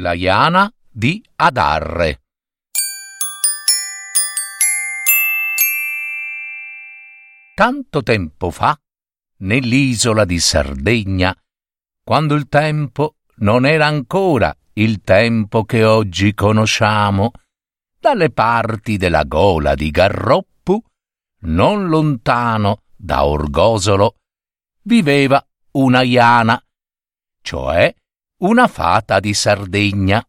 La Iana di Adarre. Tanto tempo fa, nell'isola di Sardegna, quando il tempo non era ancora il tempo che oggi conosciamo, dalle parti della gola di Garroppu, non lontano da Orgosolo, viveva una Iana, cioè una fata di Sardegna.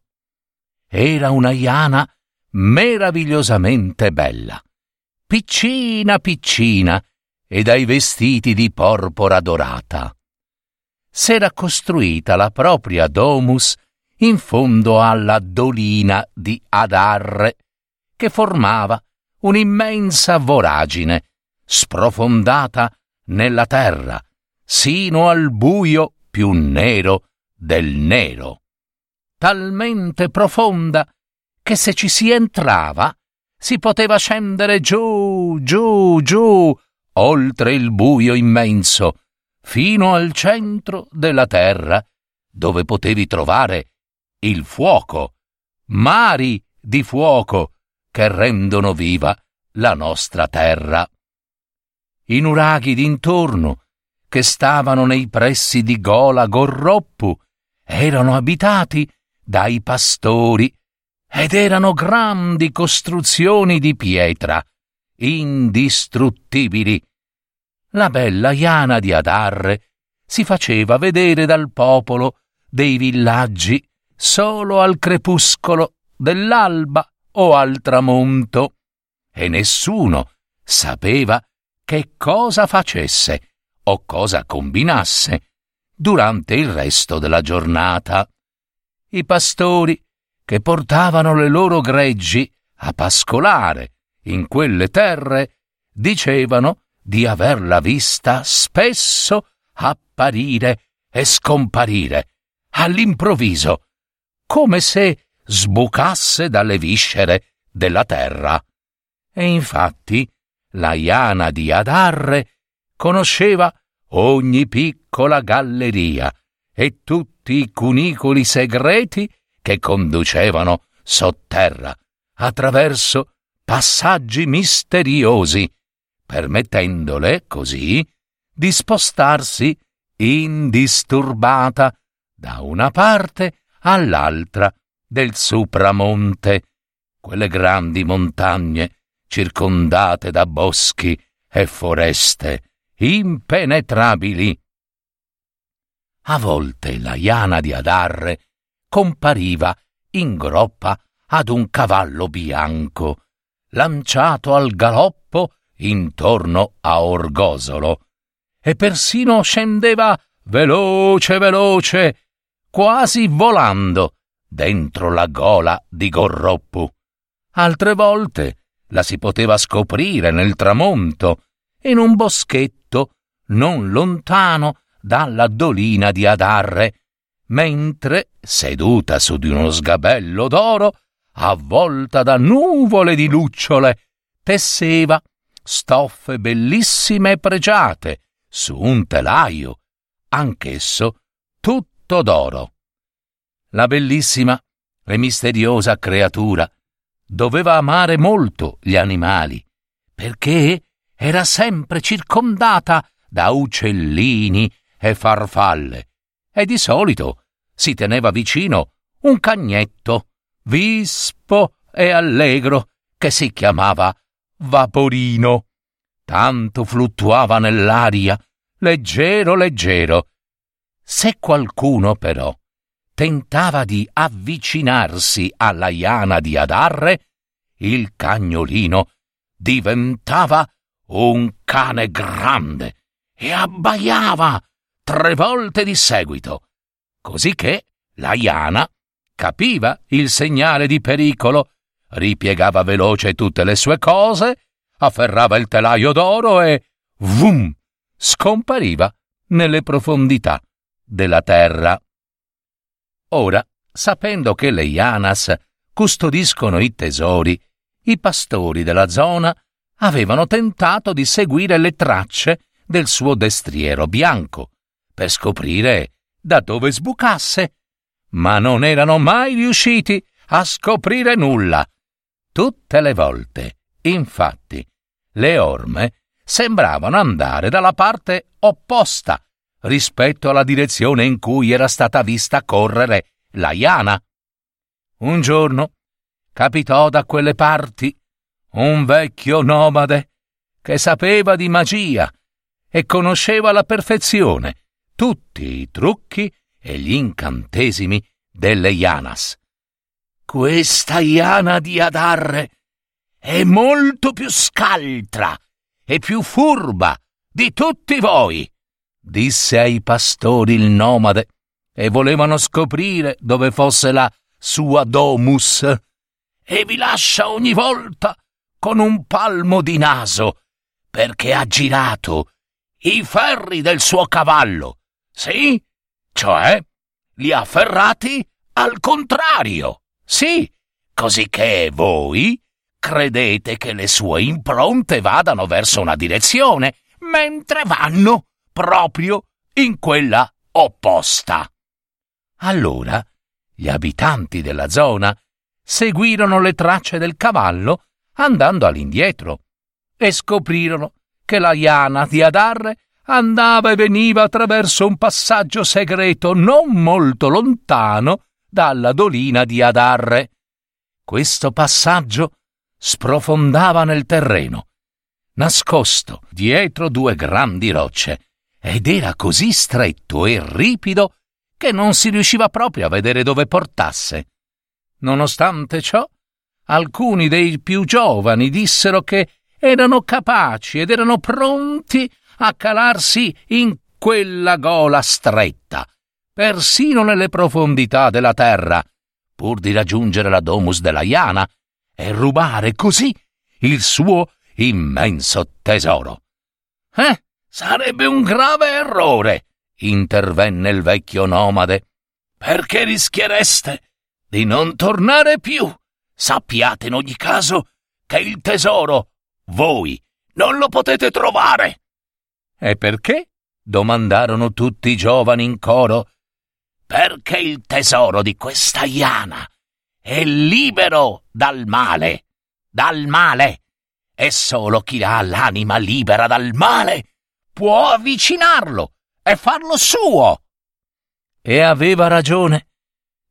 Era una Iana meravigliosamente bella, piccina piccina e dai vestiti di porpora dorata. S'era costruita la propria domus in fondo alla dolina di Adarre, che formava un'immensa voragine sprofondata nella terra, sino al buio più nero del nero, talmente profonda che se ci si entrava si poteva scendere giù, giù, giù, oltre il buio immenso, fino al centro della terra, dove potevi trovare il fuoco, mari di fuoco che rendono viva la nostra terra. I nuraghi d'intorno, che stavano nei pressi di Gola Gorroppu, erano abitati dai pastori ed erano grandi costruzioni di pietra, indistruttibili. La bella Iana di Adarre si faceva vedere dal popolo dei villaggi solo al crepuscolo dell'alba o al tramonto, e nessuno sapeva che cosa facesse o cosa combinasse durante il resto della giornata. I pastori che portavano le loro greggi a pascolare in quelle terre dicevano di averla vista spesso apparire e scomparire all'improvviso come se sbucasse dalle viscere della terra. E infatti la Iana di Adarre conosceva ogni piccola galleria e tutti i cunicoli segreti che conducevano sotterra attraverso passaggi misteriosi, permettendole così di spostarsi indisturbata da una parte all'altra del supramonte, quelle grandi montagne circondate da boschi e foreste impenetrabili. A volte la Iana di Adarre compariva in groppa ad un cavallo bianco, lanciato al galoppo intorno a Orgosolo, e persino scendeva veloce veloce quasi volando dentro la gola di Gorroppu. Altre volte la si poteva scoprire nel tramonto, in un boschetto non lontano dalla dolina di Adarre, mentre, seduta su di uno sgabello d'oro, avvolta da nuvole di lucciole, tesseva stoffe bellissime e pregiate su un telaio, anch'esso tutto d'oro. La bellissima e misteriosa creatura doveva amare molto gli animali, perché era sempre circondata da uccellini e farfalle, e di solito si teneva vicino un cagnetto, vispo e allegro, che si chiamava Vaporino. Tanto fluttuava nell'aria, leggero leggero, se qualcuno però tentava di avvicinarsi alla Iana di Adarre, il cagnolino diventava un cane grande e abbaiava tre volte di seguito, così che la Iana, capiva il segnale di pericolo, ripiegava veloce tutte le sue cose, afferrava il telaio d'oro e vum scompariva nelle profondità della terra. Ora, sapendo che le Ianas custodiscono i tesori, i pastori della zona avevano tentato di seguire le tracce del suo destriero bianco per scoprire da dove sbucasse, ma non erano mai riusciti a scoprire nulla. Tutte le volte, infatti, le orme sembravano andare dalla parte opposta rispetto alla direzione in cui era stata vista correre la Iana. Un giorno capitò da quelle parti un vecchio nomade che sapeva di magia e conosceva alla perfezione tutti i trucchi e gli incantesimi delle Ianas. Questa Iana di Adarre è molto più scaltra e più furba di tutti voi, disse ai pastori il nomade, e volevano scoprire dove fosse la sua domus, e vi lascia ogni volta con un palmo di naso, perché ha girato i ferri del suo cavallo, sì, cioè li ha ferrati al contrario, sì, così che voi credete che le sue impronte vadano verso una direzione, mentre vanno proprio in quella opposta. Allora gli abitanti della zona seguirono le tracce del cavallo andando all'indietro e scoprirono che la Iana di Adarre andava e veniva attraverso un passaggio segreto non molto lontano dalla dolina di Adarre. Questo passaggio sprofondava nel terreno, nascosto dietro due grandi rocce, ed era così stretto e ripido che non si riusciva proprio a vedere dove portasse. Nonostante ciò, alcuni dei più giovani dissero che erano capaci ed erano pronti a calarsi in quella gola stretta, persino nelle profondità della terra, pur di raggiungere la domus della Iana e rubare così il suo immenso tesoro. Eh? Sarebbe un grave errore, intervenne il vecchio nomade, perché rischiereste di non tornare più. Sappiate in ogni caso che il tesoro voi non lo potete trovare. E perché? domandarono tutti i giovani in coro. Perché il tesoro di questa Iana è libero dal male, dal male, e solo chi ha l'anima libera dal male può avvicinarlo e farlo suo. E aveva ragione,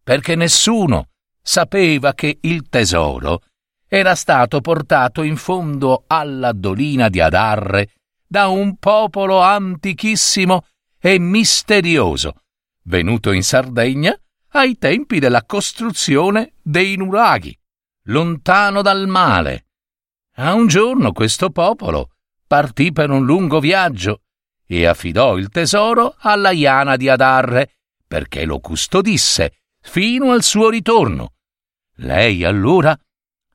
perché nessuno sapeva che il tesoro era stato portato in fondo alla dolina di Adarre da un popolo antichissimo e misterioso, venuto in Sardegna ai tempi della costruzione dei nuraghi, lontano dal male. A un giorno questo popolo partì per un lungo viaggio e affidò il tesoro alla Iana di Adarre perché lo custodisse fino al suo ritorno. Lei allora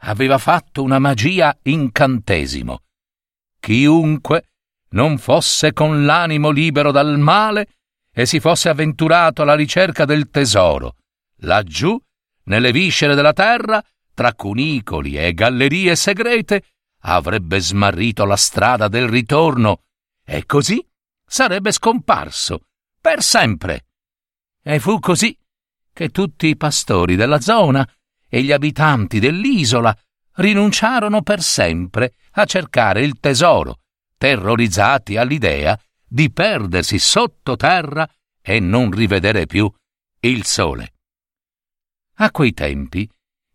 aveva fatto una magia incantesimo. Chiunque non fosse con l'animo libero dal male e si fosse avventurato alla ricerca del tesoro, laggiù, nelle viscere della terra, tra cunicoli e gallerie segrete, avrebbe smarrito la strada del ritorno e così sarebbe scomparso per sempre. E fu così che tutti i pastori della zona e gli abitanti dell'isola rinunciarono per sempre a cercare il tesoro, terrorizzati all'idea di perdersi sottoterra e non rivedere più il sole. A quei tempi,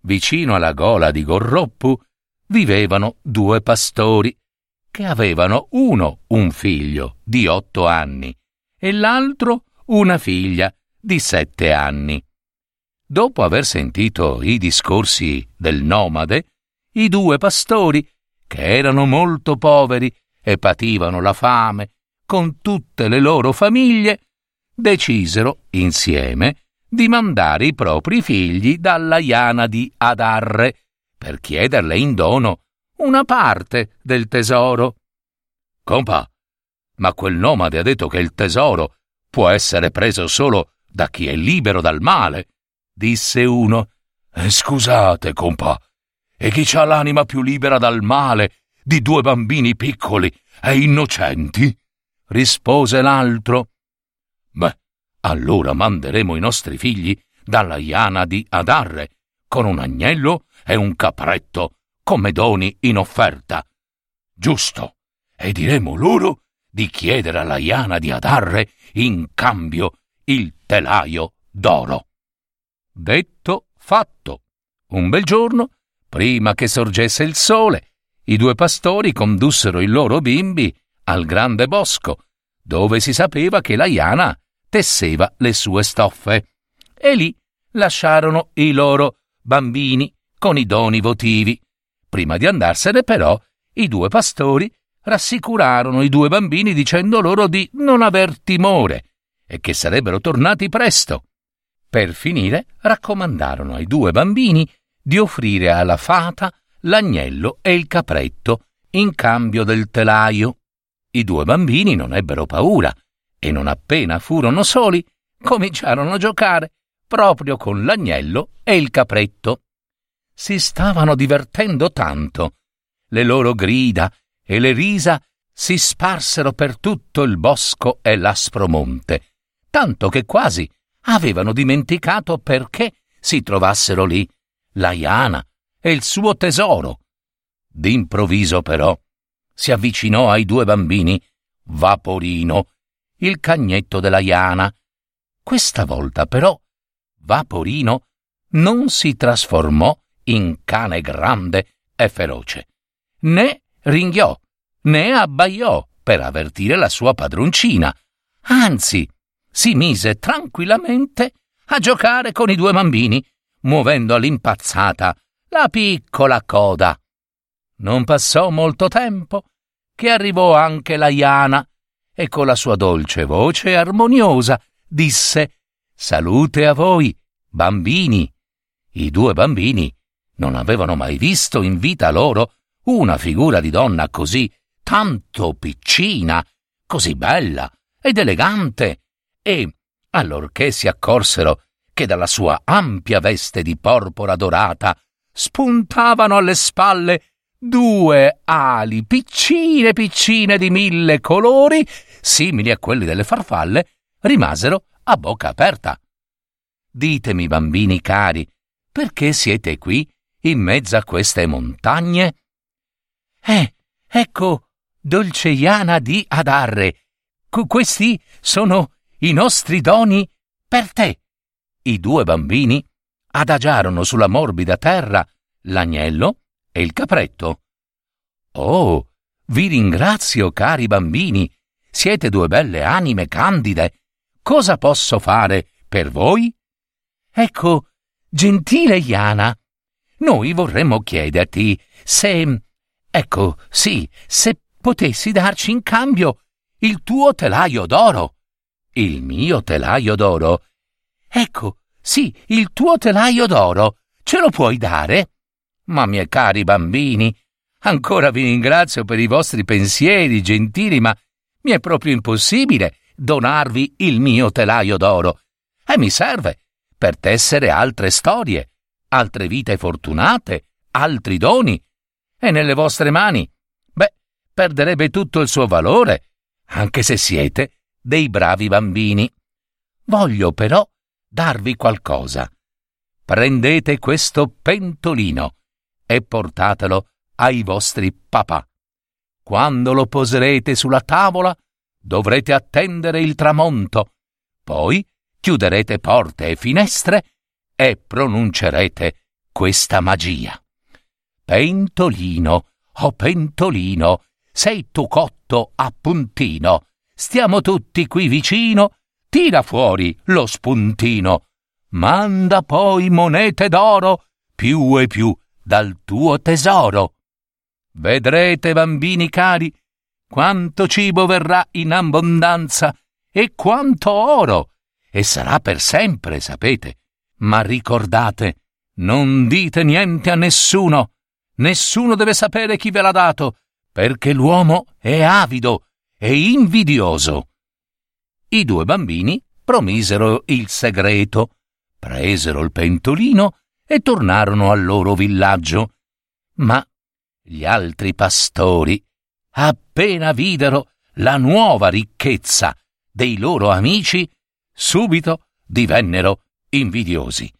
vicino alla gola di Gorroppu, vivevano due pastori che avevano uno un figlio di otto anni e l'altro una figlia di sette anni. Dopo aver sentito i discorsi del nomade, i due pastori, che erano molto poveri e pativano la fame con tutte le loro famiglie, decisero insieme di mandare i propri figli dalla Iana di Adarre per chiederle in dono una parte del tesoro. Compa, ma quel nomade ha detto che il tesoro può essere preso solo da chi è libero dal male, disse uno. Eh, scusate, compa, e chi ha l'anima più libera dal male di due bambini piccoli e innocenti? rispose l'altro. Beh, allora manderemo i nostri figli dalla Iana di Adarre con un agnello e un capretto come doni in offerta. Giusto. E diremo loro di chiedere alla Iana di Adarre in cambio il telaio d'oro. Detto, fatto. Un bel giorno, prima che sorgesse il sole, i due pastori condussero i loro bimbi al grande bosco, dove si sapeva che la Iana tesseva le sue stoffe. E lì lasciarono i loro bambini con i doni votivi. Prima di andarsene, però, i due pastori rassicurarono i due bambini dicendo loro di non aver timore e che sarebbero tornati presto. Per finire, raccomandarono ai due bambini di offrire alla fata l'agnello e il capretto in cambio del telaio. I due bambini non ebbero paura e non appena furono soli, cominciarono a giocare proprio con l'agnello e il capretto. Si stavano divertendo tanto. Le loro grida e le risa si sparsero per tutto il bosco e l'aspro monte, tanto che quasi avevano dimenticato perché si trovassero lì la Iana e il suo tesoro. D'improvviso, però, si avvicinò ai due bambini Vaporino il cagnetto della Iana. Questa volta però Vaporino non si trasformò in cane grande e feroce, né ringhiò, né abbaiò per avvertire la sua padroncina. Anzi, si mise tranquillamente a giocare con i due bambini, muovendo all'impazzata la piccola coda. Non passò molto tempo che arrivò anche la Iana e con la sua dolce voce armoniosa disse Salute a voi, bambini. I due bambini non avevano mai visto in vita loro una figura di donna così tanto piccina, così bella ed elegante, e, allorché si accorsero che dalla sua ampia veste di porpora dorata spuntavano alle spalle due ali piccine piccine di mille colori, simili a quelli delle farfalle, rimasero a bocca aperta. Ditemi, bambini cari, perché siete qui in mezzo a queste montagne? Eh, ecco, dolceiana di Adarre, questi sono i nostri doni per te. I due bambini adagiarono sulla morbida terra l'agnello e il capretto. Oh, vi ringrazio, cari bambini. Siete due belle anime candide. Cosa posso fare per voi? Ecco, gentile Iana, noi vorremmo chiederti se. Ecco, sì, se potessi darci in cambio il tuo telaio d'oro. Il mio telaio d'oro? Ecco, sì, il tuo telaio d'oro. Ce lo puoi dare? Ma miei cari bambini, ancora vi ringrazio per i vostri pensieri gentili, ma mi è proprio impossibile donarvi il mio telaio d'oro. E mi serve per tessere altre storie, altre vite fortunate, altri doni. E nelle vostre mani, beh, perderebbe tutto il suo valore, anche se siete dei bravi bambini. Voglio però darvi qualcosa. Prendete questo pentolino e portatelo ai vostri papà. Quando lo poserete sulla tavola, dovrete attendere il tramonto. Poi chiuderete porte e finestre e pronuncerete questa magia. Pentolino, oh pentolino, sei tu cotto a puntino. Stiamo tutti qui vicino, tira fuori lo spuntino. Manda poi monete d'oro più e più dal tuo tesoro. Vedrete, bambini cari, quanto cibo verrà in abbondanza e quanto oro, e sarà per sempre, sapete. Ma ricordate, non dite niente a nessuno. Nessuno deve sapere chi ve l'ha dato, perché l'uomo è avido e invidioso. I due bambini promisero il segreto, presero il pentolino e tornarono al loro villaggio. Ma gli altri pastori, appena videro la nuova ricchezza dei loro amici, subito divennero invidiosi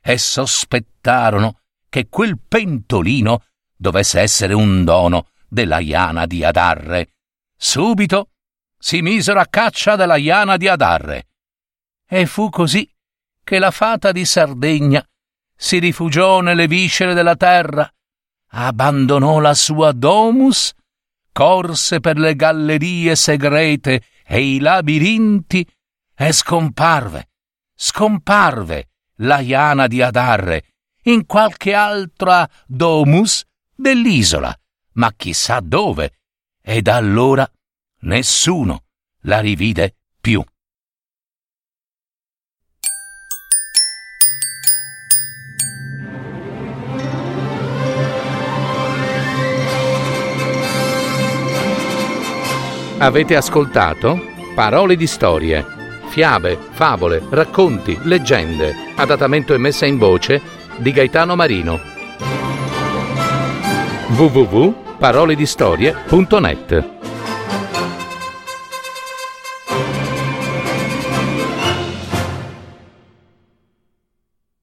e sospettarono che quel pentolino dovesse essere un dono della Iana di Adarre. Subito si misero a caccia della Iana di Adarre. E fu così che la fata di Sardegna si rifugiò nelle viscere della terra, abbandonò la sua domus, corse per le gallerie segrete e i labirinti e scomparve, scomparve la Iana di Adarre in qualche altra domus dell'isola, ma chissà dove, e da allora nessuno la rivide più. Avete ascoltato Parole di storie, fiabe, favole, racconti, leggende, adattamento e messa in voce di Gaetano Marino. www.paroledistorie.net